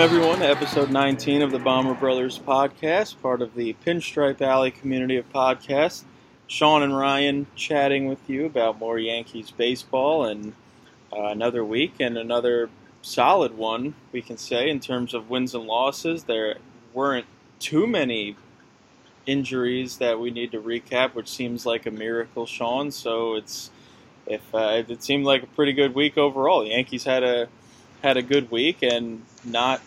Welcome, everyone, to episode 19 of the Bomber Brothers podcast, part of the Pinstripe Alley community of podcasts. Sean and Ryan chatting with you about more Yankees baseball and uh, another week and another solid one, we can say, in terms of wins and losses. There weren't too many injuries that we need to recap, which seems like a miracle, Sean. So it's if uh, it seemed like a pretty good week overall. The Yankees had a had a good week, and not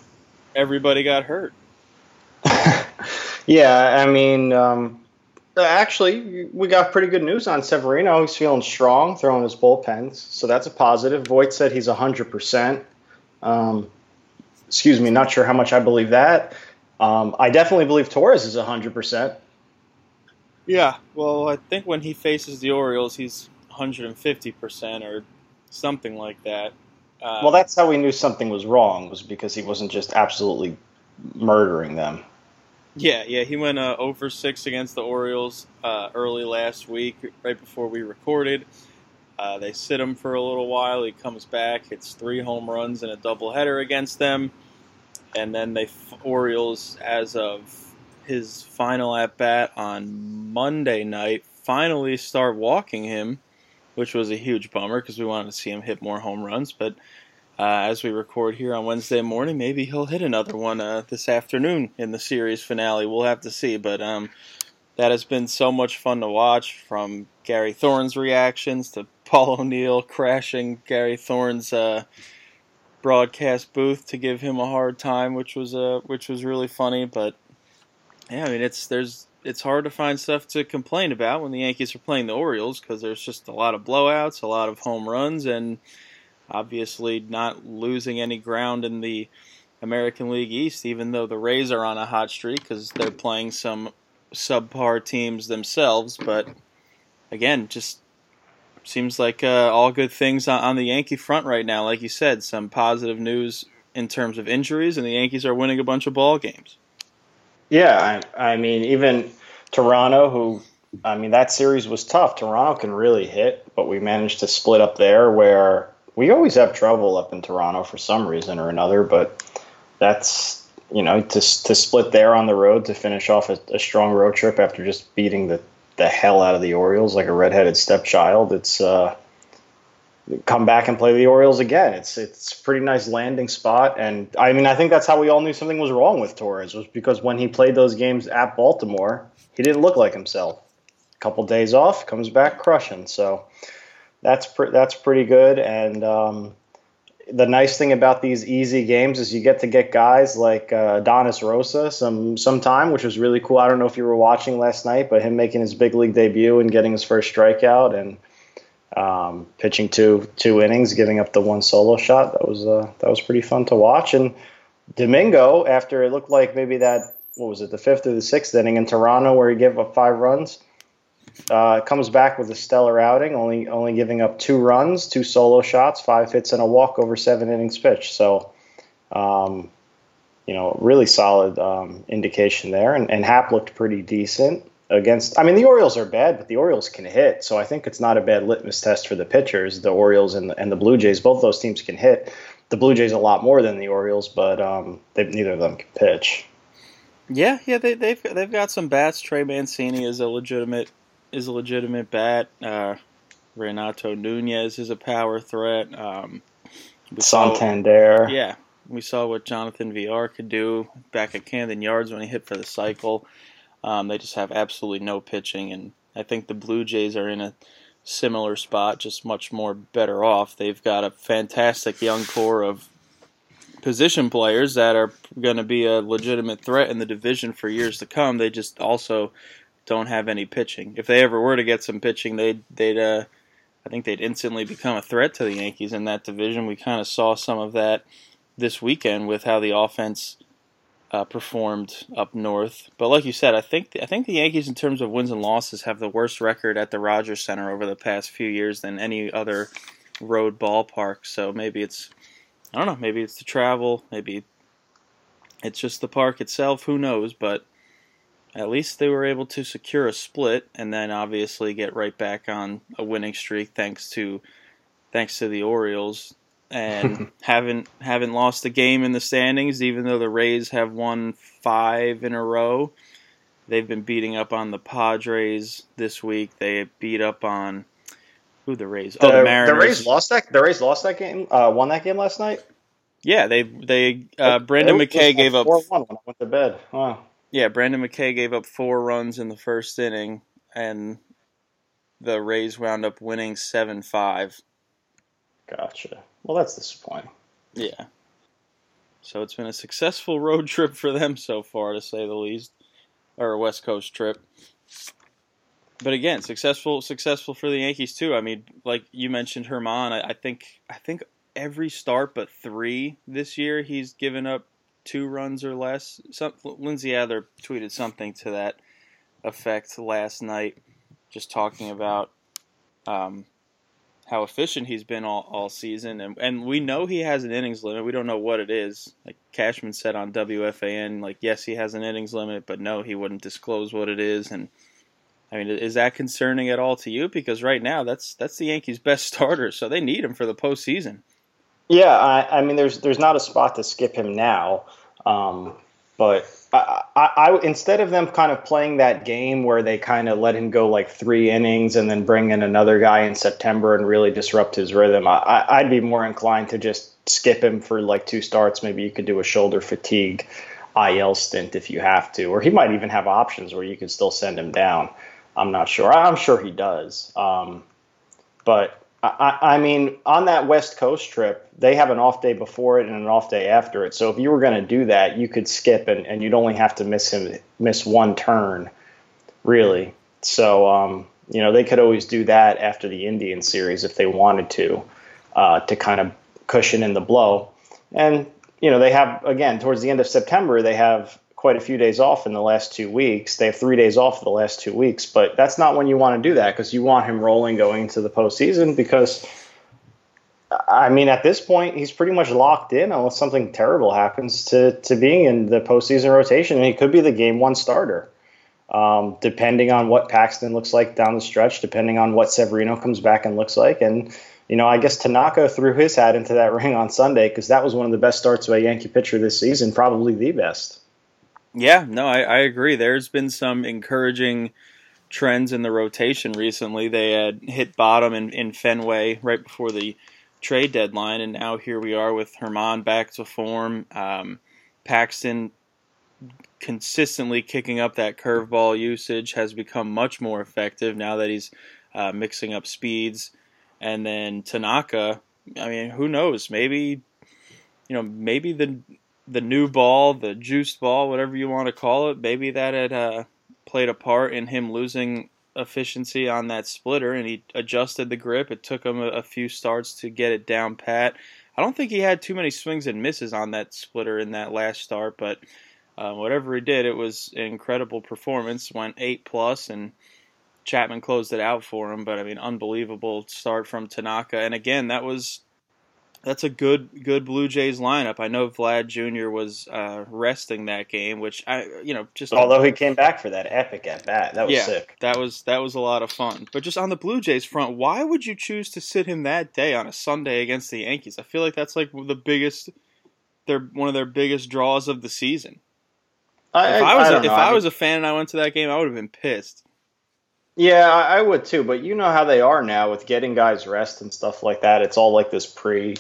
everybody got hurt. yeah, I mean, um, actually, we got pretty good news on Severino. He's feeling strong, throwing his bullpens, so that's a positive. Voit said he's hundred um, percent. Excuse me, not sure how much I believe that. Um, I definitely believe Torres is hundred percent. Yeah, well, I think when he faces the Orioles, he's 150% or something like that. Uh, well, that's how we knew something was wrong was because he wasn't just absolutely murdering them. Yeah, yeah, he went uh, over six against the Orioles uh, early last week, right before we recorded. Uh, they sit him for a little while. He comes back, hits three home runs and a doubleheader against them, and then they Orioles, as of his final at bat on Monday night, finally start walking him which was a huge bummer because we wanted to see him hit more home runs. But uh, as we record here on Wednesday morning, maybe he'll hit another one uh, this afternoon in the series finale. We'll have to see. But um, that has been so much fun to watch from Gary Thorne's reactions to Paul O'Neill crashing Gary Thorne's uh, broadcast booth to give him a hard time, which was uh, which was really funny. But yeah, I mean, it's there's it's hard to find stuff to complain about when the Yankees are playing the Orioles because there's just a lot of blowouts, a lot of home runs, and obviously not losing any ground in the American League East, even though the Rays are on a hot streak because they're playing some subpar teams themselves. But again, just seems like uh, all good things on, the Yankee front right now. Like you said, some positive news in terms of injuries, and the Yankees are winning a bunch of ball games. Yeah, I, I mean, even Toronto, who I mean, that series was tough. Toronto can really hit, but we managed to split up there where we always have trouble up in Toronto for some reason or another. But that's, you know, to, to split there on the road to finish off a, a strong road trip after just beating the, the hell out of the Orioles like a redheaded stepchild, it's, uh, come back and play the Orioles again. It's it's a pretty nice landing spot, and I mean I think that's how we all knew something was wrong with Torres was because when he played those games at Baltimore, he didn't look like himself. A couple days off, comes back crushing. So that's that's pretty good. And um, the nice thing about these easy games is you get to get guys like uh, Adonis Rosa some some time, which was really cool. I don't know if you were watching last night, but him making his big league debut and getting his first strikeout and um, pitching two two innings, giving up the one solo shot. That was uh, that was pretty fun to watch. And Domingo, after it looked like maybe that what was it, the fifth or the sixth inning in Toronto where he gave up five runs, uh, comes back with a stellar outing, only only giving up two runs, two solo shots, five hits, and a walk over seven innings pitched. So. Um, you know, really solid um, indication there, and, and Happ looked pretty decent against. I mean, the Orioles are bad, but the Orioles can hit, so I think it's not a bad litmus test for the pitchers. The Orioles and the, and the Blue Jays, both those teams can hit. The Blue Jays a lot more than the Orioles, but um, they, neither of them can pitch. Yeah, yeah, they, they've they've got some bats. Trey Mancini is a legitimate is a legitimate bat. Uh, Renato Nunez is a power threat. Um, Santander. Saw, yeah, we saw what Jonathan Villar could do back at Camden Yards when he hit for the cycle. Um, they just have absolutely no pitching, and I think the Blue Jays are in a similar spot, just much more better off. They've got a fantastic young core of position players that are going to be a legitimate threat in the division for years to come. They just also don't have any pitching. If they ever were to get some pitching, they'd they'd uh, I think they'd instantly become a threat to the Yankees in that division. We kind of saw some of that this weekend with how the offense uh, performed up north. But like you said, I think I think the Yankees, in terms of wins and losses, have the worst record at the Rogers Center over the past few years than any other road ballpark. So maybe it's I don't know. Maybe it's the travel. Maybe it's just the park itself. Who knows? But at least they were able to secure a split and then obviously get right back on a winning streak thanks to thanks to the Orioles and haven't haven't lost a game in the standings, even though the Rays have won five in a row. They've been beating up on the Padres this week. They beat up on who the Rays? The, oh, the Mariners. The Rays lost that. The Rays lost that game. Uh, won that game last night. Yeah, they they uh, Brendan It McKay gave up 4-1 when I went to bed. Wow. Yeah, Brendan McKay gave up four runs in the first inning, and the Rays wound up winning seven five. Gotcha. Well, that's disappointing. Yeah. So it's been a successful road trip for them so far, to say the least, or a West Coast trip. But again, successful successful for the Yankees too. I mean, like you mentioned, Germán. I, I think I think every start but three this year, he's given up two runs or less. Some, Lindsey Adler tweeted something to that effect last night, just talking about um, how efficient he's been all, all season. And, and we know he has an innings limit. We don't know what it is. Like Cashman said on WFAN, like, yes, he has an innings limit, but no, he wouldn't disclose what it is. And I mean, is that concerning at all to you? Because right now, that's that's the Yankees' best starter, so they need him for the postseason. Yeah, I, I mean, there's there's not a spot to skip him now, um, but I, I, instead of them kind of playing that game where they kind of let him go like three innings and then bring in another guy in September and really disrupt his rhythm, I, I'd be more inclined to just skip him for like two starts. Maybe you could do a shoulder fatigue IL stint if you have to, or he might even have options where you could still send him down. I'm not sure. I'm sure he does. Um, but I, I, mean, on that West Coast trip, they have an off day before it and an off day after it. So if you were going to do that, you could skip and, and you'd only have to miss him miss one turn, really. So um, you know they could always do that after the Indian series if they wanted to, uh, to kind of cushion in the blow. And you know they have again towards the end of September they have quite a few days off in the last two weeks. They have three days off the last two weeks, but that's not when you want to do that because you want him rolling going into the postseason. Because, I mean, at this point, he's pretty much locked in unless something terrible happens to, to being in the postseason rotation, and he could be the game one starter. Um, depending on what Paxton looks like down the stretch, depending on what Severino comes back and looks like, and you know, I guess Tanaka threw his hat into that ring on Sunday because that was one of the best starts of a Yankee pitcher this season, probably the best. Yeah, no, I, I agree. There's been some encouraging trends in the rotation recently. They had hit bottom in, in Fenway right before the trade deadline, and now here we are with Germán back to form. Um, Paxton consistently kicking up that curveball usage has become much more effective now that he's uh, mixing up speeds. And then Tanaka, I mean, who knows? Maybe, you know, maybe the the new ball, the juiced ball, whatever you want to call it, maybe that had uh, played a part in him losing efficiency on that splitter, and he adjusted the grip. It took him a, a few starts to get it down pat. I don't think he had too many swings and misses on that splitter in that last start, but uh, whatever he did, it was an incredible performance. Went eight plus, and Chapman closed it out for him. But I mean, unbelievable start from Tanaka. And again, that was that's a good good Blue Jays lineup. I know Vlad Jr. was uh, resting that game, which I you know just although he came back for that epic at bat, that was yeah, sick. That was that was a lot of fun. But just on the Blue Jays front, why would you choose to sit him that day on a Sunday against the Yankees? I feel like that's like the biggest, they're one of their biggest draws of the season. I, if I was I a, if. I, I was a fan and I went to that game, I would have been pissed. Yeah, I would too. But you know how they are now with getting guys rest and stuff like that. It's all like this pre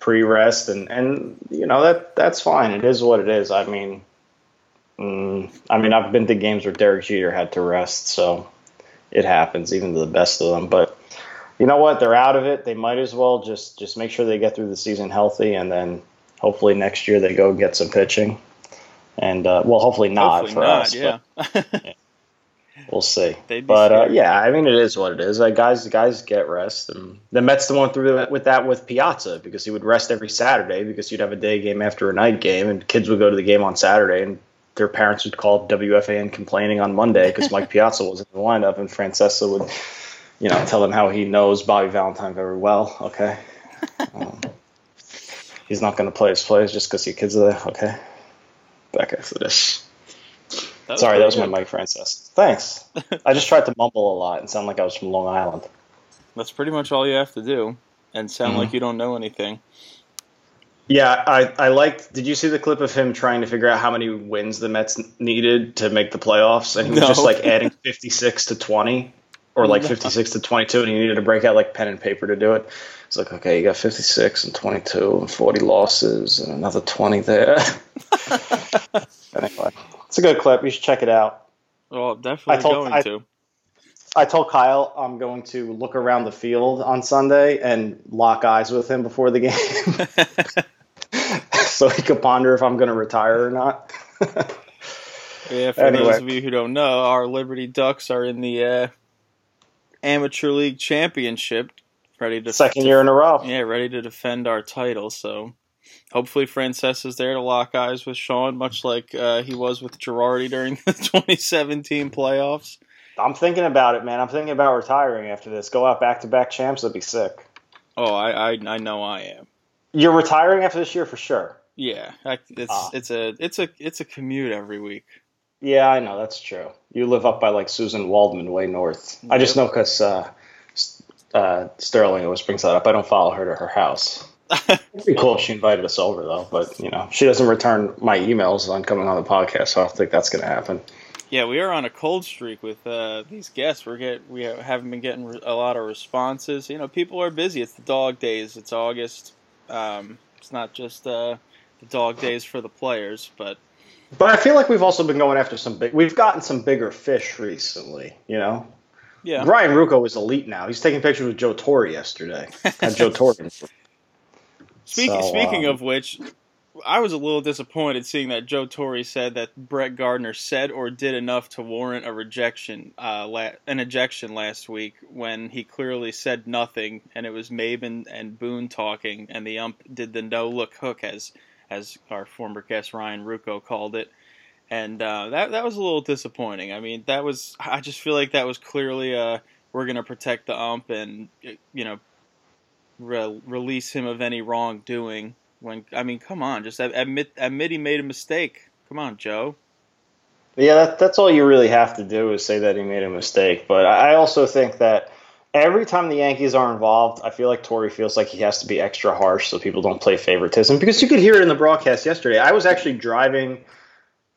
pre rest, and and you know that that's fine. It is what it is. I mean, mm, I mean, I've been to games where Derek Jeter had to rest, so it happens, even to the best of them. But you know what? They're out of it. They might as well just just make sure they get through the season healthy, and then hopefully next year they go get some pitching. And uh, well, hopefully not Hopefully for not, us. yeah. But we'll see. But uh, yeah, I mean, it is what it is. Like guys, guys get rest, and the Mets went through with that with Piazza because he would rest every Saturday because you'd have a day game after a night game, and kids would go to the game on Saturday, and their parents would call WFAN complaining on Monday because Mike Piazza was in the lineup, and Francesa would, you know, tell them how he knows Bobby Valentine very well. Okay, um, he's not going to play his plays just because your kids are there. Okay, back after this. That Sorry, that was pretty my Mike Francesa. Thanks. I just tried to mumble a lot and sound like I was from Long Island. That's pretty much all you have to do. and sound Mhm. like you don't know anything. Yeah, I, I liked. Did you see the clip of him trying to figure out how many wins the Mets needed to make the playoffs? And he was No. just like adding 56 to 20 or like 56 to 22, and he needed to break out like pen and paper to do it. It's like, okay, you got 56 and 22 and 40 losses and another 20 there. anyway, it's a good clip. You should check it out. Well, I'm definitely I told- going I- to. I told Kyle I'm going to look around the field on Sunday and lock eyes with him before the game so he could ponder if I'm going to retire or not. Yeah, for Anyway. those of you who don't know, our Liberty Ducks are in the uh, amateur league championship, ready to Second year in a row. yeah, ready to defend our title. So hopefully Frances is there to lock eyes with Sean, much like uh, he was with Girardi during the 2017 playoffs. I'm thinking about it, man. I'm thinking about retiring after this. Go out back to back champs. That'd be sick. Oh, I, I I know I am. You're retiring after this year for sure. Yeah, I, it's Ah. it's a it's a it's a commute every week. Yeah, I know that's true. You live up by like Susan Waldman, way north. I just know because uh, uh, Sterling always brings that up. I don't follow her to her house. It'd be cool if she invited us over though, but you know she doesn't return my emails on coming on the podcast, so I don't think that's going to happen. Yeah, we are on a cold streak with uh, these guests. We're get we haven't been getting a lot of responses. You know, people are busy. It's the dog days. It's August. Um, it's not just uh, the dog days for the players, but But I feel like we've also been going after some big. We've gotten some bigger fish recently. You know, yeah. Ryan Rucco is elite now. He's taking pictures with Joe Torre yesterday. Had Joe Torre. Speaking So, speaking um, of which, I was a little disappointed seeing that Joe Torre said that Brett Gardner said or did enough to warrant a rejection, uh, la- an ejection last week when he clearly said nothing, and it was Maybin and Boone talking, and the ump did the no look hook as as our former guest Ryan Rucco called it. And uh, that that was a little disappointing. I mean, that was I just feel like that was clearly uh we're gonna protect the ump and you know re- release him of any wrongdoing. When I mean, come on, just admit admit he made a mistake. Come on, Joe. Yeah, that, that's all you really have to do is say that he made a mistake. But I also think that every time the Yankees are involved, I feel like Torre feels like he has to be extra harsh so people don't play favoritism. Because you could hear it in the broadcast yesterday. I was actually driving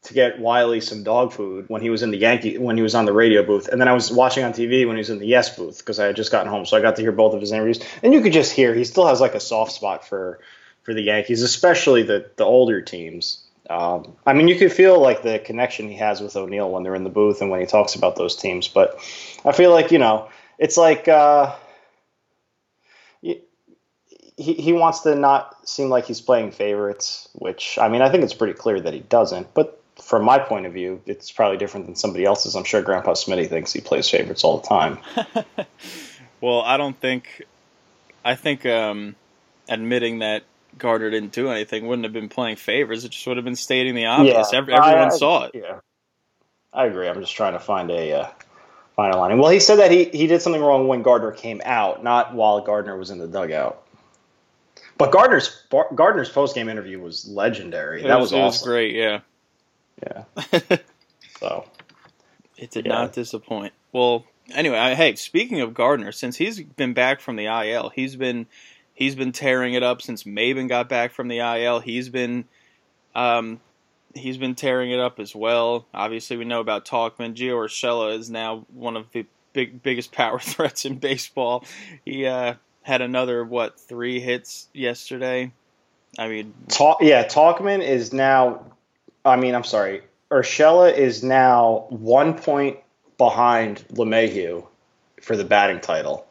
to get Wiley some dog food when he was in the Yankee when he was on the radio booth, and then I was watching on TV when he was in the Yes booth because I had just gotten home, so I got to hear both of his interviews. And you could just hear he still has like a soft spot for for the Yankees, especially the the older teams. Um, I mean, you could feel like the connection he has with O'Neill when they're in the booth and when he talks about those teams. But I feel like you know, it's like uh, he he wants to not seem like he's playing favorites, which I mean, I think it's pretty clear that he doesn't. But from my point of view, it's probably different than somebody else's. I'm sure Grandpa Smitty thinks he plays favorites all the time. well, I don't think. I think um, admitting that Gardner didn't do anything wouldn't have been playing favors. It just would have been stating the obvious. Yeah. Ev- everyone I- I- saw it. Yeah, I agree. I'm just trying to find a uh, final line. Well, he said that he he did something wrong when Gardner came out, not while Gardner was in the dugout. But Gardner's Gardner's post game interview was legendary. It that was, was, it was great. Yeah. Yeah. So It did Yeah. not disappoint. Well, anyway, I, hey, speaking of Gardner, since he's been back from the IL, he's been he's been tearing it up since Maybin got back from the IL. He's been um, he's been tearing it up as well. Obviously, we know about Tauchman. Gio Urshela is now one of the big biggest power threats in baseball. He uh, had another what three hits yesterday. I mean, Talk, yeah, Tauchman is now. I mean, I'm sorry. Urshela is now one point behind LeMahieu for the batting title,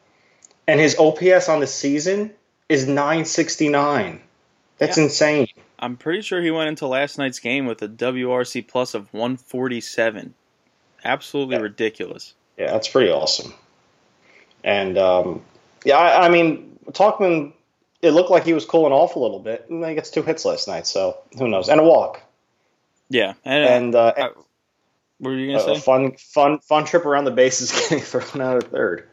and his OPS on the season is 969. That's Yeah. insane. I'm pretty sure he went into last night's game with a WRC plus of 147. Absolutely Yeah. ridiculous. Yeah, that's pretty awesome. And um, yeah, I, I mean, Tauchman. It looked like he was cooling off a little bit, and he gets two hits last night. So who knows? And a walk. Yeah, and, And uh, uh, what were you gonna a say? fun, fun, fun trip around the bases, getting thrown out at third.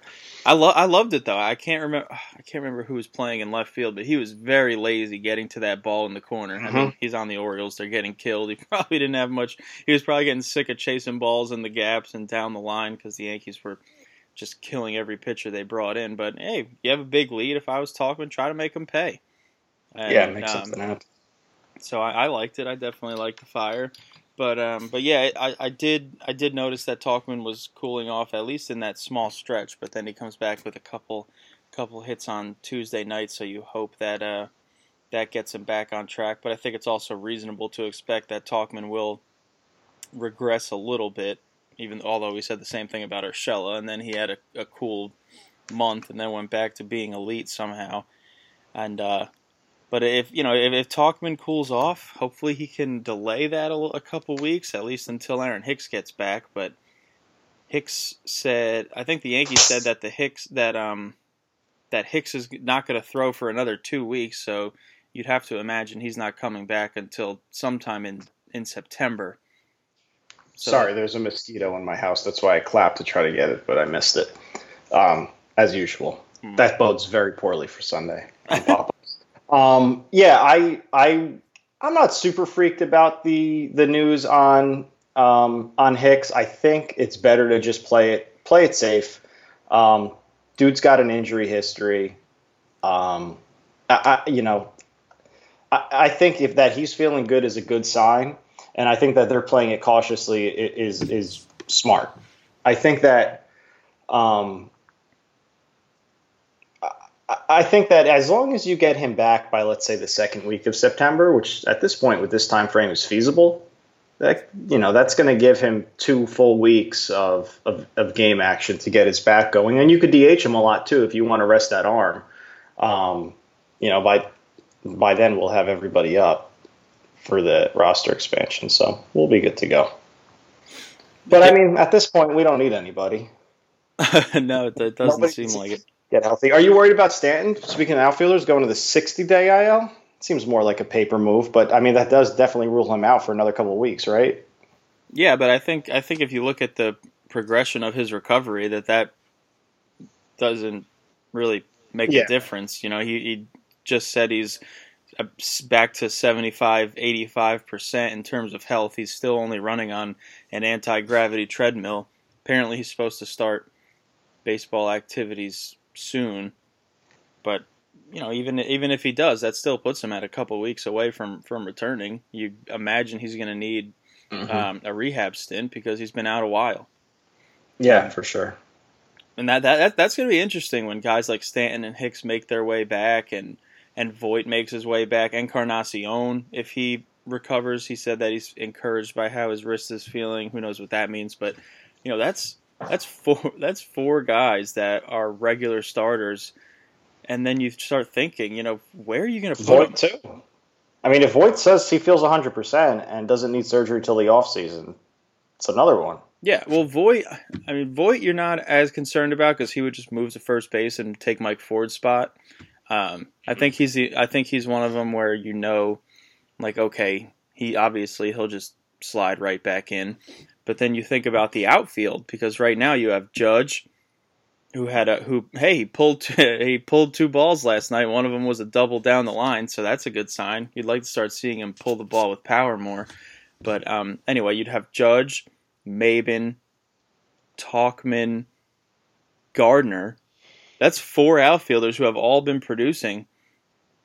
I love I loved it though. I can't remember I can't remember who was playing in left field, but he was very lazy getting to that ball in the corner. I mean, he's on the Orioles; they're getting killed. He probably didn't have much. He was probably getting sick of chasing balls in the gaps and down the line because the Yankees were just killing every pitcher they brought in. But hey, you have a big lead. If I was Tauchman, try to make them pay. And, yeah, make um, something happen. So I, I, liked it. I definitely liked the fire. But um, but yeah, I, I did I did notice that Tauchman was cooling off at least in that small stretch. But then he comes back with a couple couple hits on Tuesday night. So you hope that uh, that gets him back on track. But I think it's also reasonable to expect that Tauchman will regress a little bit, even although we said the same thing about Urshela, and then he had a, a cool month and then went back to being elite somehow. And uh, but if you know if, if Tauchman cools off, hopefully he can delay that a, a couple weeks at least until Aaron Hicks gets back. But Hicks said, I think the Yankees said that the Hicks that um that Hicks is not going to throw for another two weeks, so you'd have to imagine he's not coming back until sometime in in September. So Sorry, there's a mosquito in my house. That's why I clapped to try to get it, but I missed it. Um, as usual, hmm. that bodes very poorly for Sunday. um, yeah, I I I'm not super freaked about the the news on um, on Hicks. I think it's better to just play it play it safe. Um, dude's got an injury history. Um, I, I, you know, I, I think if that he's feeling good is a good sign, and I think that they're playing it cautiously is is smart. I think that. Um, I think that as long as you get him back by let's say the second week of September, which at this point with this time frame is feasible, that you know that's going to give him two full weeks of, of, of game action to get his back going, and you could DH him a lot too if you want to rest that arm. Um, you know by by then we'll have everybody up for the roster expansion, so we'll be good to go. But I mean, at this point, we don't need anybody. no, it doesn't Nobody seem like it. Get healthy. Are you worried about Stanton? Speaking of outfielders, going to the 60 day IL? Seems more like a paper move, but I mean that does definitely rule him out for another couple of weeks, right? Yeah, but I think I think if you look at the progression of his recovery, that that doesn't really make yeah. a difference. You know, he, he just said he's uh, back to 75, 85% in terms of health. He's still only running on an anti gravity treadmill. Apparently, he's supposed to start baseball activities soon, but you know, even even if he does, that still puts him at a couple weeks away from from returning. You imagine he's going to need mm-hmm. um, a rehab stint because he's been out a while. Yeah, for sure and that, that that's going to be interesting when guys like Stanton and Hicks make their way back, and and Voit makes his way back. and Encarnacion, if he recovers, he said that he's encouraged by how his wrist is feeling. Who knows what that means? But you know, that's that's four that's four guys that are regular starters, and then you start thinking, you know, where are you going to put too? I mean, if Voit says he feels 100% and doesn't need surgery till the off season, it's another one. Yeah, well, Voit. I mean, Voit, you're not as concerned about because he would just move to first base and take Mike Ford's spot. Um, I think he's the. I think he's one of them where you know, like, okay, he obviously he'll just slide right back in. But then you think about the outfield because right now you have Judge, who had a who. Hey, he pulled two, he pulled two balls last night. One of them was a double down the line, so that's a good sign. You'd like to start seeing him pull the ball with power more. But um, anyway, you'd have Judge. Maybin, Tauchman, Gardner. That's four outfielders who have all been producing.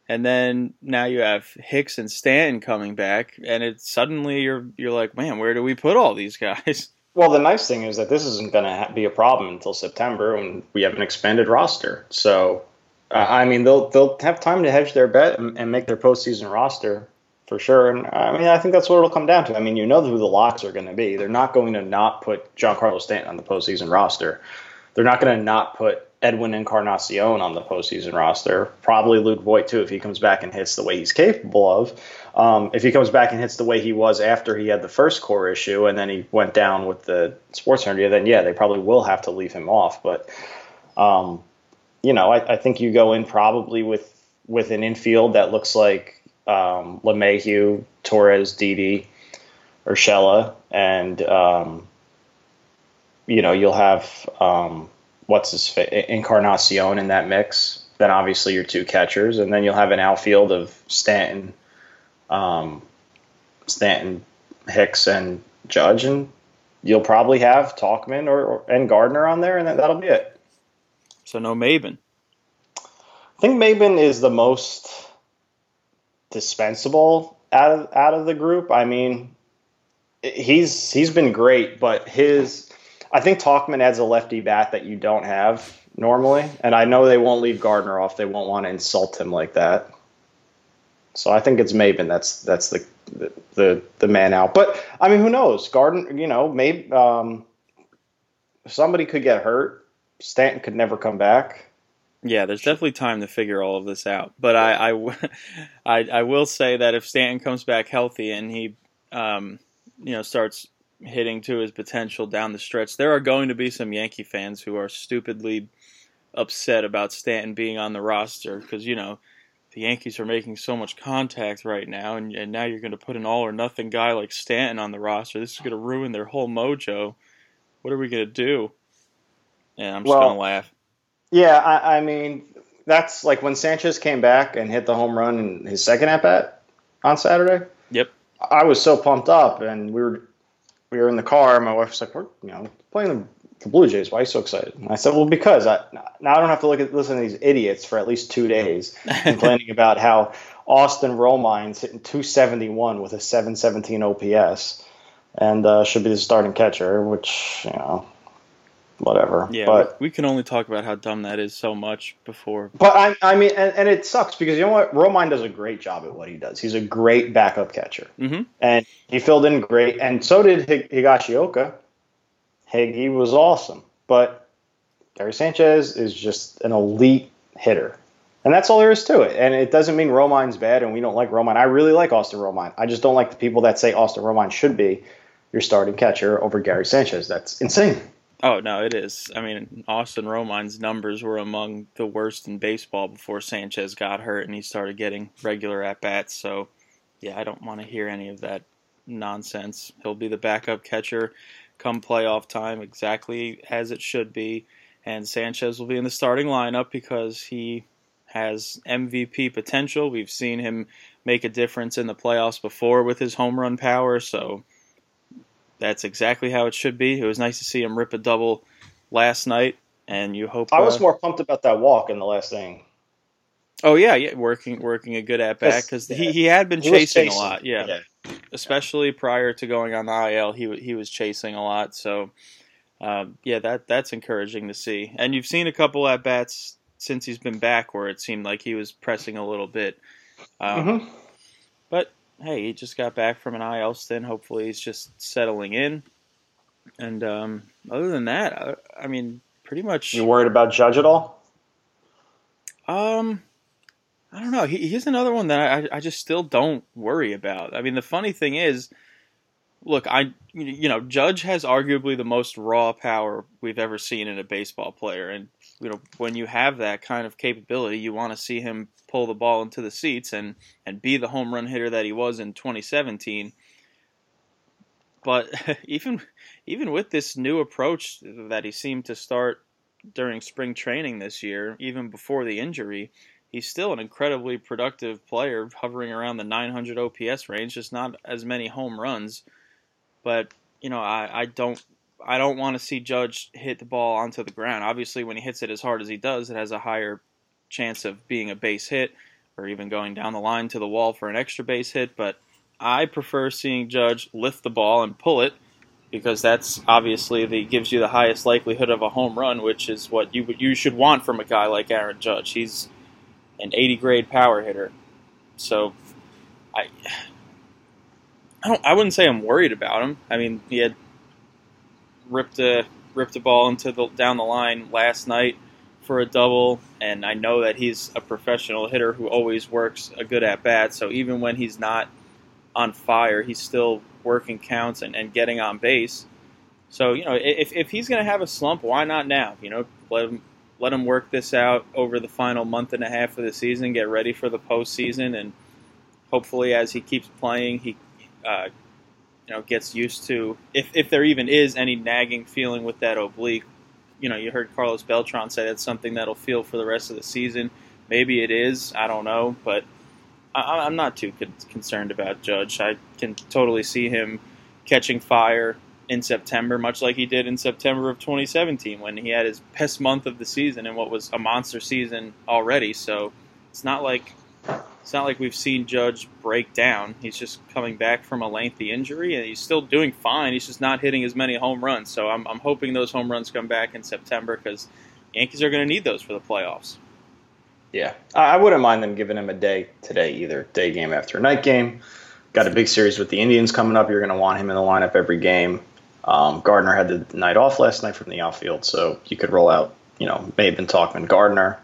And then now you have Hicks and Stanton coming back, and it's suddenly you're you're like, man, where do we put all these guys? Well, the nice thing is that this isn't going to be a problem until September when we have an expanded roster. So, uh, I mean, they'll they'll have time to hedge their bet and, and make their postseason roster for sure. And I mean, I think that's what it'll come down to. I mean, you know who the locks are going to be. They're not going to not put Giancarlo Stanton on the postseason roster. They're not going to not put Edwin Encarnacion on the postseason roster. Probably Luke Voit too if he comes back and hits the way he's capable of. Um, if he comes back and hits the way he was after he had the first core issue and then he went down with the sports hernia, then yeah, they probably will have to leave him off. But um, you know, I, I think you go in probably with with an infield that looks like um, LeMahieu, Torres, Didi, Urshela, and um, you know you'll have um, what's his fa- Encarnacion in that mix. Then obviously your two catchers, and then you'll have an outfield of Stanton, um, Stanton, Hicks, and Judge, and you'll probably have Tauchman or, or and Gardner on there, and that, that'll be it. So no Maybin. I think Maybin is the most dispensable out of out of the group. I mean, he's he's been great, but his I think Tauchman adds a lefty bat that you don't have normally, and I know they won't leave Gardner off. They won't want to insult him like that. So I think it's Maybin That's that's the the the, man out. But I mean, who knows? Gardner, you know, maybe um, somebody could get hurt. Stanton could never come back. Yeah, there's definitely time to figure all of this out. But I, I, I, I will say that if Stanton comes back healthy and he, um, you know, starts hitting to his potential down the stretch, there are going to be some Yankee fans who are stupidly upset about Stanton being on the roster because you know the Yankees are making so much contact right now, and, and now you're going to put an all or nothing guy like Stanton on the roster. This is going to ruin their whole mojo. What are we going to do? And I'm just Well, going to laugh. Yeah, I, I mean, that's like when Sanchez came back and hit the home run in his second at bat on Saturday. Yep. I was so pumped up, and we were we were in the car. My wife was like, "We're you know playing the, the Blue Jays. Why are you so excited?" And I said, "Well, because I now I don't have to look at listen to these idiots for at least two days complaining about how Austin Romine's hitting 271 with a 717 OPS and uh, should be the starting catcher, which you know, whatever. Yeah, but we, can only talk about how dumb that is so much before. But I, I mean, and, and it sucks because you know what? Romine does a great job at what he does. He's a great backup catcher, hmm and he filled in great. And so did Hig- Higashioka. Hig, he was awesome, but Gary Sanchez is just an elite hitter, and that's all there is to it. And it doesn't mean Romine's bad, and we don't like Romine. I really like Austin Romine. I just don't like the people that say Austin Romine should be your starting catcher over Gary Sanchez. That's insane. Oh no, it is. I mean, Austin Romine's numbers were among the worst in baseball before Sanchez got hurt and he started getting regular at bats. So, yeah, I don't want to hear any of that nonsense. He'll be the backup catcher come playoff time, exactly as it should be. And Sanchez will be in the starting lineup because he has MVP potential. We've seen him make a difference in the playoffs before with his home run power. So that's exactly how it should be. It was nice to see him rip a double last night, and you hope. I was uh, more pumped about that walk in the last inning. Oh yeah, yeah, working working a good at bat because he, he had been He was chasing, a lot. Yeah, yeah. especially prior to going on the IL, he he was chasing a lot. So, um, yeah, that that's encouraging to see. And you've seen a couple at bats since he's been back where it seemed like he was pressing a little bit. Um, Mhm. But hey, he just got back from an IL stint. Hopefully, he's just settling in. And um, other than that, I, I mean, pretty much. You worried about Judge at all? Um, I don't know. He, he's another one that I, I just still don't worry about. I mean, the funny thing is, look, I you know Judge has arguably the most raw power we've ever seen in a baseball player, and you know when you have that kind of capability, you want to see him pull the ball into the seats and and be the home run hitter that he was in 2017. But even even with this new approach that he seemed to start during spring training this year, even before the injury, he's still an incredibly productive player, hovering around the 900 OPS range. Just not as many home runs, but you know, I, I don't I don't want to see Judge hit the ball onto the ground. Obviously, when he hits it as hard as he does, it has a higher chance of being a base hit or even going down the line to the wall for an extra base hit. But I prefer seeing Judge lift the ball and pull it because that's obviously the gives you the highest likelihood of a home run, which is what you you should want from a guy like Aaron Judge. He's an 80 grade power hitter, so I I don't I wouldn't say I'm worried about him. I mean, he had ripped a ripped a ball into the down the line last night for a double, and I know that he's a professional hitter who always works a good at bat. So even when he's not on fire, he's still working counts and, and getting on base. So you know, if, if he's going to have a slump, why not now? You know, let him let him work this out over the final month and a half of the season, get ready for the postseason, and hopefully, as he keeps playing, he uh, you know gets used to if if there even is any nagging feeling with that oblique. You know, you heard Carlos Beltran say that's something that'll feel for the rest of the season. Maybe it is. I don't know, but I, I'm not too con- concerned about Judge. I can totally see him catching fire in September, much like he did in September of 2017 when he had his best month of the season and what was a monster season already. So it's not like it's not like we've seen Judge break down. He's just coming back from a lengthy injury and he's still doing fine. He's just not hitting as many home runs. So I'm, I'm hoping those home runs come back in September because Yankees are going to need those for the playoffs. Yeah, I wouldn't mind them giving him a day today either, day game after night game. Got a big series with the Indians coming up. You're going to want him in the lineup every game. Um, Gardner had the night off last night from the outfield, so you could roll out, you know, Maybin, Tauchman, Gardner,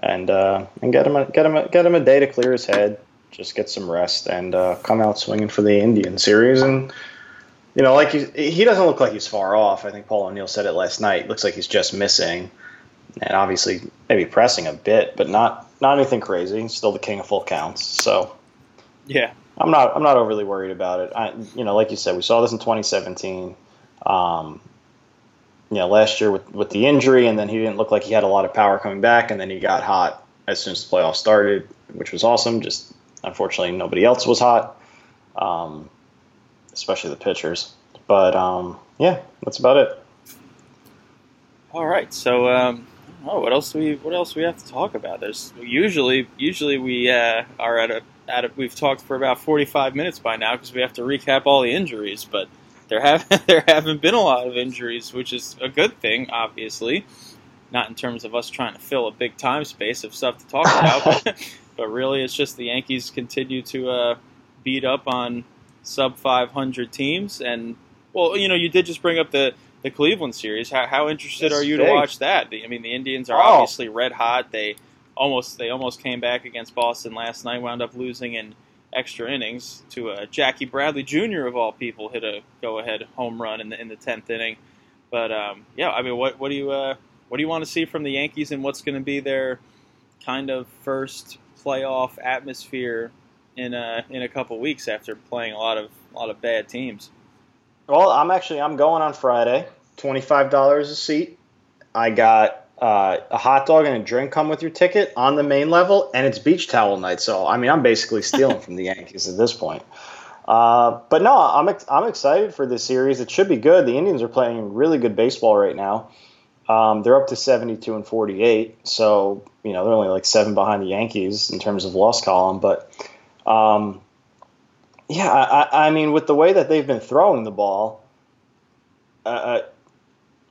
and uh, and get him a, get him a, get him a day to clear his head, just get some rest, and uh, come out swinging for the Indian series. And you know, like he, he doesn't look like he's far off. I think Paul O'Neill said it last night. Looks like he's just missing and obviously maybe pressing a bit, but not not anything crazy. still the king of full counts. So yeah, I'm not I'm not overly worried about it. I, you know, like you said, we saw this in 2017. Um, you know, last year with with the injury, and then he didn't look like he had a lot of power coming back, and then he got hot as soon as the playoffs started, which was awesome. Just unfortunately, nobody else was hot, um, especially the pitchers. But um, yeah, that's about it. All right, so um, oh, what else do we what else do we have to talk about? There's usually usually we uh, are at a at a, we've talked for about 45 minutes by now because we have to recap all the injuries, but there have there haven't been a lot of injuries, which is a good thing, obviously. Not in terms of us trying to fill a big time space of stuff to talk about, but, but really it's just the Yankees continue to uh, beat up on sub 500 teams, and well, you know, you did just bring up the the Cleveland series. How, how interested are you big. to watch that? I mean, the Indians are oh. obviously red hot. They almost they almost came back against Boston last night. Wound up losing in extra innings to uh, Jackie Bradley Jr. of all people hit a go ahead home run in the in the tenth inning. But um, yeah, I mean, what what do you uh, what do you want to see from the Yankees and what's going to be their kind of first playoff atmosphere in a in a couple weeks after playing a lot of a lot of bad teams? Well, I'm actually I'm going on Friday. Twenty five dollars a seat. I got uh, a hot dog and a drink come with your ticket on the main level, and it's beach towel night. So I mean, I'm basically stealing from the Yankees at this point. Uh, but no, I'm I'm excited for this series. It should be good. The Indians are playing really good baseball right now. Um, they're up to 72 and 48, so you know they're only like seven behind the Yankees in terms of loss column. But um, yeah, I, I, mean, with the way that they've been throwing the ball, uh, uh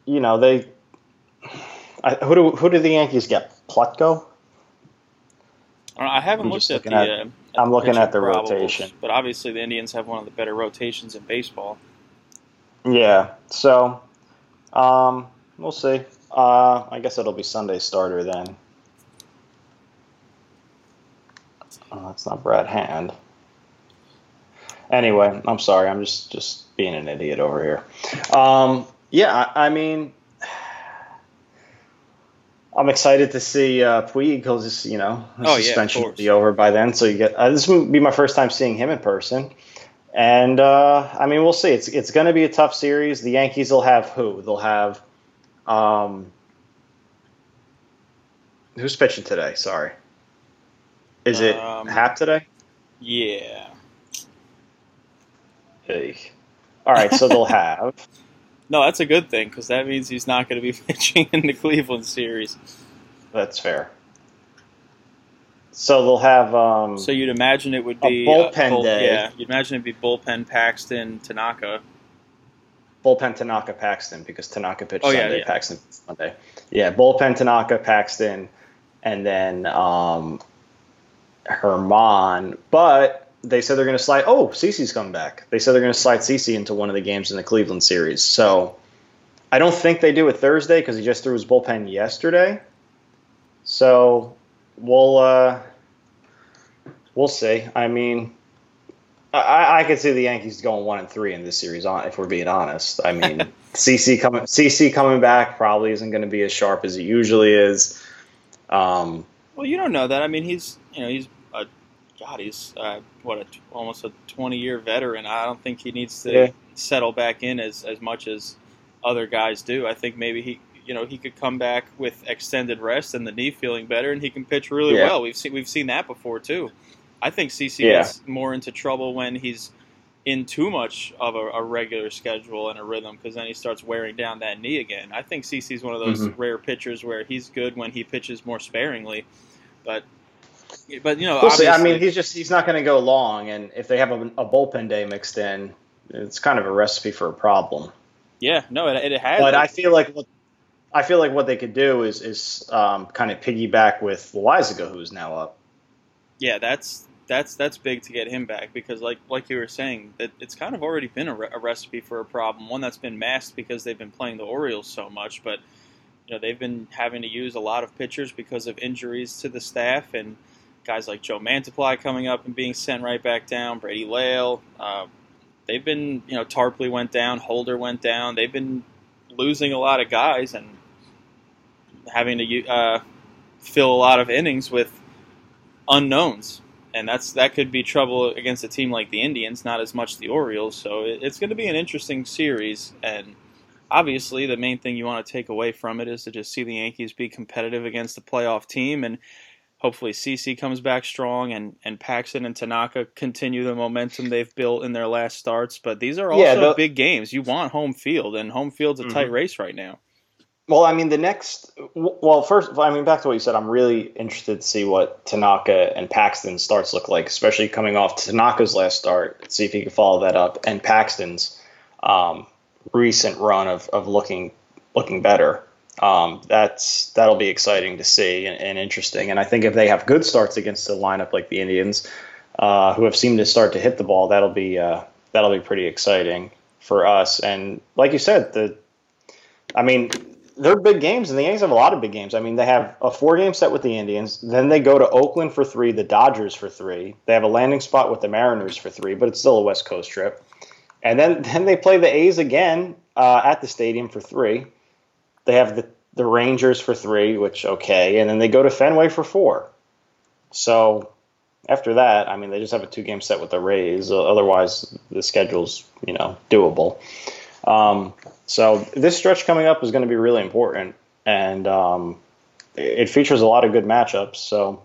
you know, they I, who do who do the Yankees get? Plutko. I haven't I'm looked at the. At, uh, I'm looking at the probables, rotation, but obviously the Indians have one of the better rotations in baseball. Yeah, so um, we'll see. Uh, I guess it'll be Sunday starter then. Oh, that's not Brad Hand. Anyway, I'm sorry. I'm just just being an idiot over here. Um, yeah, I, I, mean, I'm excited to see uh, Puig because you know the oh, suspension yeah, will be over by then. So you get uh, this will be my first time seeing him in person, and uh, I mean we'll see. It's it's going to be a tough series. The Yankees will have who? They'll have um, who's pitching today? Sorry, is it um, Happ today? Yeah. Hey. All right, so they'll have. No, that's a good thing because that means he's not going to be pitching in the Cleveland series. That's fair. So they'll have. Um, so you'd imagine it would be bullpen uh, bull, day. Yeah, you'd imagine it'd be bullpen Paxton Tanaka. Bullpen Tanaka Paxton because Tanaka pitched oh, Sunday, yeah, yeah. Paxton Sunday. Yeah, bullpen Tanaka Paxton, and then um, Germán. But they said they're going to slide. Oh, CC's coming back. They said they're going to slide CC into one of the games in the Cleveland series. So I don't think they do it Thursday because he just threw his bullpen yesterday. So we'll uh, we'll see. I mean, I, I could see the Yankees going one and three in this series. If we're being honest, I mean, CC coming CC coming back probably isn't going to be as sharp as it usually is. Um, well, you don't know that. I mean, he's you know he's God, he's uh, what a, almost a 20 year veteran. I don't think he needs to yeah. settle back in as, as much as other guys do. I think maybe he you know he could come back with extended rest and the knee feeling better, and he can pitch really yeah. well. We've seen we've seen that before too. I think CC yeah. gets more into trouble when he's in too much of a, a regular schedule and a rhythm because then he starts wearing down that knee again. I think CC's one of those Mhm. rare pitchers where he's good when he pitches more sparingly, but but you know, We'll see. I mean, he's just he's not going to go long, and if they have a, a bullpen day mixed in, it's kind of a recipe for a problem. yeah, no, it, it has. But I feel like what I feel like what they could do is is um, kind of piggyback with Loaisiga, who's now up. yeah, that's that's that's big to get him back because, like like you were saying, that it's kind of already been a, re- a recipe for a problem. One that's been masked because they've been playing the Orioles so much, but you know they've been having to use a lot of pitchers because of injuries to the staff and guys like Joe Mantiply coming up and being sent right back down. Brady Lail, uh, they've been you know Tarpley went down, Holder went down. They've been losing a lot of guys and having to uh, fill a lot of innings with unknowns and that's that could be trouble against a team like the Indians, not as much the Orioles. So it, it's going to be an interesting series, and obviously the main thing you want to take away from it is to just see the Yankees be competitive against the playoff team, and hopefully CC comes back strong, and and Paxton and Tanaka continue the momentum they've built in their last starts. But these are also Yeah, the- big games. You want home field, and home field's a Mhm. tight race right now. Well, I mean, the next. Well, first, I mean, back to what you said. I'm really interested to see what Tanaka and Paxton starts look like, especially coming off Tanaka's last start. See if he can follow that up, and Paxton's um, recent run of, of looking looking better. Um, that's that'll be exciting to see and, and interesting. And I think if they have good starts against a lineup like the Indians, uh, who have seemed to start to hit the ball, that'll be uh, that'll be pretty exciting for us. And like you said, the I mean, they're big games, and the Yankees have a lot of big games. I mean, they have a four game set with the Indians. Then they go to Oakland for three, the Dodgers for three. They have a landing spot with the Mariners for three, but it's still a West Coast trip. And then, then they play the A's again uh, at the stadium for three. They have the, the Rangers for three, which, okay. And then they go to Fenway for four. So after that, I mean, they just have a two game set with the Rays. Otherwise, the schedule's, you know, doable. Um, so this stretch coming up is going to be really important, and um, it features a lot of good matchups. So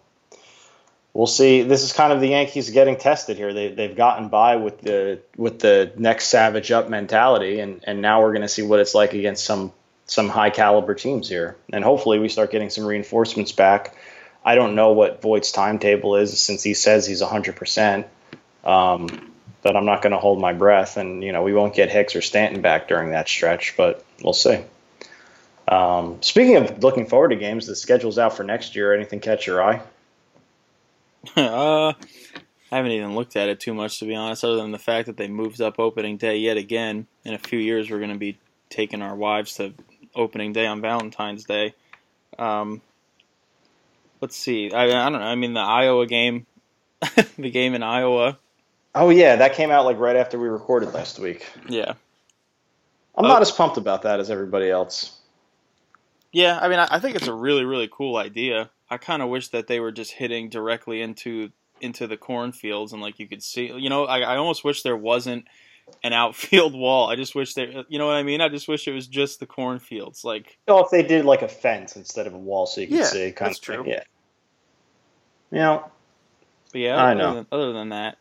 we'll see. This is kind of the Yankees getting tested here. They, they've gotten by with the with the next savage up mentality, and, and now we're going to see what it's like against some some high caliber teams here. And hopefully we start getting some reinforcements back. I don't know what Voit's timetable is since he says he's 100%. Um, but I'm not going to hold my breath. And, you know, we won't get Hicks or Stanton back during that stretch, but we'll see. Um, speaking of looking forward to games, the schedule's out for next year. Anything catch your eye? uh, I haven't even looked at it too much to be honest, other than the fact that they moved up opening day yet again. In a few years, we're going to be taking our wives to opening day on Valentine's Day. Um, let's see. I, I don't know. I mean, the Iowa game, the game in Iowa. Oh, yeah, that came out like right after we recorded last week. Yeah, I'm Oh. not as pumped about that as everybody else. yeah. I mean, I, I think it's a really, really cool idea. I kind of wish that they were just hitting directly into into the cornfields and like you could see. You know, I, I almost wish there wasn't an outfield wall. I just wish there. You know what I mean? I just wish it was just the cornfields. Like, Well, if they did like a fence instead of a wall so you could Yeah, see, kind that's of thing. true. Yeah. You know, but yeah. I other know. Than, other than that,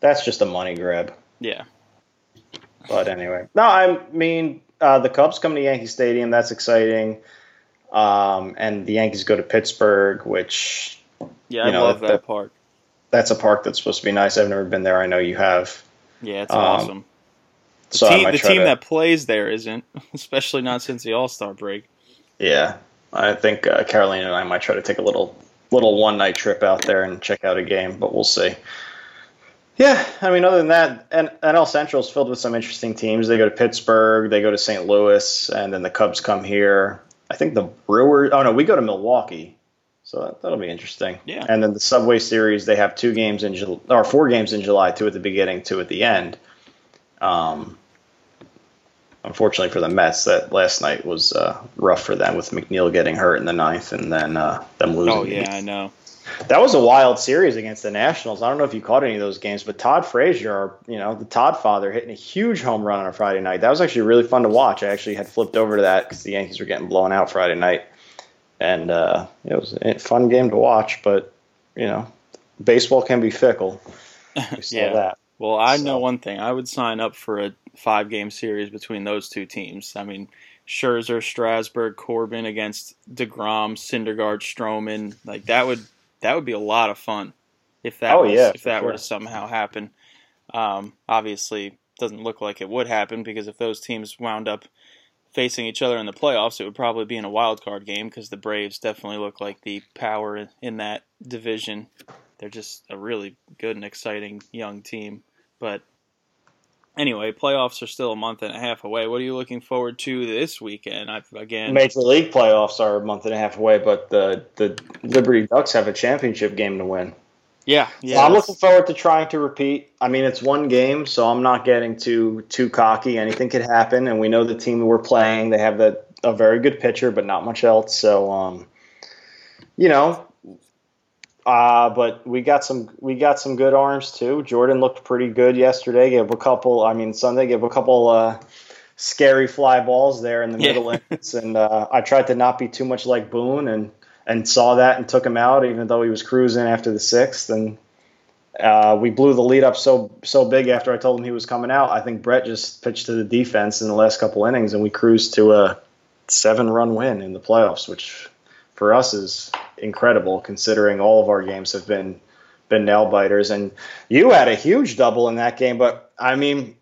that's just a money grab. yeah. But anyway, no, I mean uh, the Cubs come to Yankee Stadium. That's exciting. Um, and the Yankees go to Pittsburgh, which Yeah, You I know, love that, that- park. that's a park that's supposed to be nice. I've never been there. I know you have. Yeah, it's um, awesome. The so team, the team to- that plays there isn't, especially not since the All Star break. Yeah, I think uh, Carolina and I might try to take a little little one night trip out there and check out a game, but we'll see. Yeah, I mean, other than that, NL Central is filled with some interesting teams. They go to Pittsburgh, they go to St. Louis, and then the Cubs come here. I think the Brewers. Oh no, we go to Milwaukee, so that, that'll be interesting. Yeah. And then the Subway Series, they have two games in July, or four games in July, two at the beginning, two at the end. Um, unfortunately for the Mets, that last night was uh, rough for them with McNeil getting hurt in the ninth and then uh, them losing. Oh yeah, I know. That was a wild series against the Nationals. I don't know if you caught any of those games, but Todd Frazier, you know, the Todd father, hitting a huge home run on a Friday night. That was actually really fun to watch. I actually had flipped over to that because the Yankees were getting blown out Friday night, and uh, it was a fun game to watch. But you know, baseball can be fickle. We saw Yeah. that. Well, I So- know one thing. I would sign up for a five game series between those two teams. I mean, Scherzer, Strasburg, Corbin against DeGrom, Syndergaard, Stroman. Like that would that would be a lot of fun if that Oh, was, yeah, if that were to somehow happen. Um, obviously, doesn't look like it would happen because if those teams wound up facing each other in the playoffs, it would probably be in a wild card game because the Braves definitely look like the power in- that division. They're just a really good and exciting young team. But anyway, playoffs are still a month and a half away. What are you looking forward to this weekend? I again, Major League playoffs are a month and a half away, but the the Liberty Ducks have a championship game to win. Yeah, yeah. I'm looking forward to trying to repeat. I mean, it's one game, so I'm not getting too too cocky. Anything could happen, and we know the team we're playing. They have the, a very good pitcher, but not much else. So, um, you know, uh, but we got some we got some good arms too. Jordan looked pretty good yesterday. Gave a couple. I mean, Sunday gave a couple uh, scary fly balls there in the Yeah. middle innings, and uh, I tried to not be too much like Boone and and saw that and took him out, even though he was cruising after the sixth. And uh, we blew the lead up so so big after I told him he was coming out. I think Brett just pitched to the defense in the last couple innings, and we cruised to a seven run win in the playoffs, which for us is incredible considering all of our games have been been nail biters. And you had a huge double in that game, but I mean.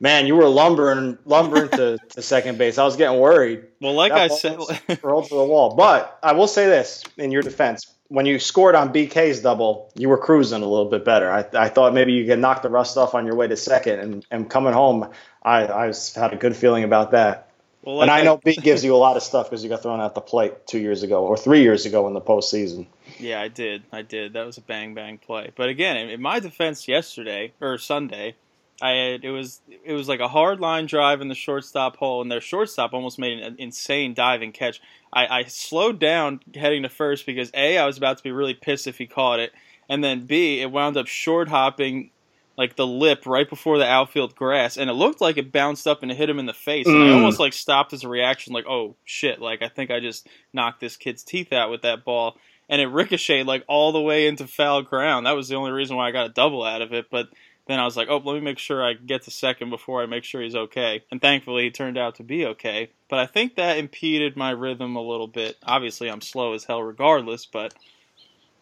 Man, you were lumbering, lumbering to, to second base. I was getting worried well, like that I said, rolled to the wall. But I will say this in your defense: when you scored on BK's double, you were cruising a little bit better. I, I thought maybe you could knock the rust off on your way to second, and, and coming home, I, I was, had a good feeling about that. well, and like I know B gives you a lot of stuff because you got thrown out the plate two years ago or three years ago in the postseason. Yeah, I did. I did. That was a bang bang play. But again, in, in my defense yesterday or Sunday, I had, it was it was like a hard line drive in the shortstop hole, and their shortstop almost made an insane diving catch. I, I slowed down heading to first because a I was about to be really pissed if he caught it, and then b it wound up short hopping like the lip right before the outfield grass, and it looked like it bounced up and hit him in the face. And I Mm. almost like stopped as a reaction, like oh shit, like I think I just knocked this kid's teeth out with that ball and it ricocheted like all the way into foul ground. That was the only reason why I got a double out of it. But then I was like, oh, let me make sure I get to second before I make sure he's okay. And thankfully, he turned out to be okay. But I think that impeded my rhythm a little bit. Obviously, I'm slow as hell regardless, but.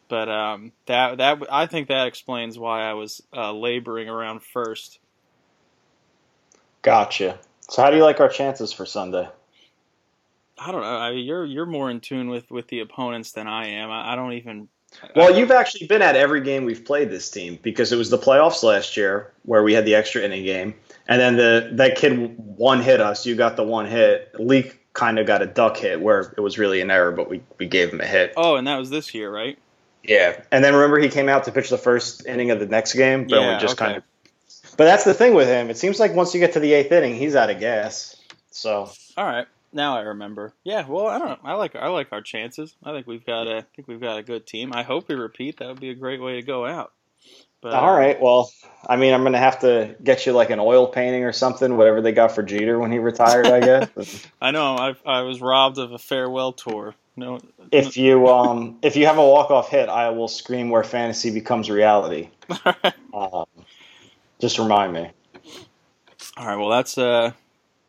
But um, that that I think that explains why I was uh, laboring around first. Gotcha. So how do you like our chances for Sunday? I don't know. I mean, you're you're more in tune with, with the opponents than I am. I, I don't even. Well, uh, you've actually been at every game we've played this team because it was the playoffs last year where we had the extra inning game, and then the that kid one hit us. You got the one hit. Leak kind of got a duck hit where it was really an error, but we, we gave him a hit. Oh, and that was this year, right? Yeah, and then remember he came out to pitch the first inning of the next game, but Yeah, we just okay. kind of. But that's the thing with him. It seems like once you get to the eighth inning, he's out of gas. So All right, now I remember. Yeah, well, I don't. I like I like our chances. I think we've got a I think we've got a good team. I hope we repeat. That would be a great way to go out. But all right, well, I mean, I'm gonna have to get you like an oil painting or something, whatever they got for Jeter when he retired, I guess. I know I I was robbed of a farewell tour. No, if you um if you have a walk off hit, I will scream where fantasy becomes reality. Um, just remind me. All right, well that's uh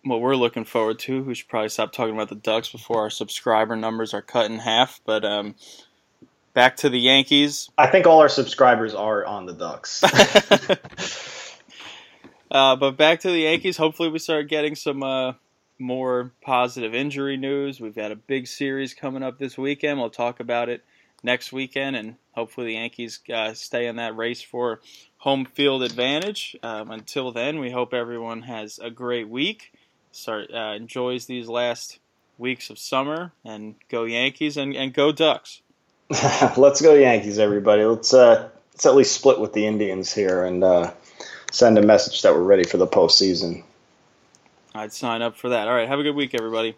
what we're looking forward to. We should probably stop talking about the Ducks before our subscriber numbers are cut in half. But um, back to the Yankees. I think all our subscribers are on the Ducks. uh, but back to the Yankees. Hopefully, we start getting some uh, more positive injury news. We've got a big series coming up this weekend. We'll talk about it next weekend, and hopefully, the Yankees uh, stay in that race for home field advantage. Um, until then, we hope everyone has a great week. Start uh, enjoys these last weeks of summer, and go Yankees and, and go Ducks. let's go Yankees, everybody. Let's uh let's at least split with the Indians here and uh, send a message that we're ready for the postseason. I'd sign up for that. All right, have a good week, everybody.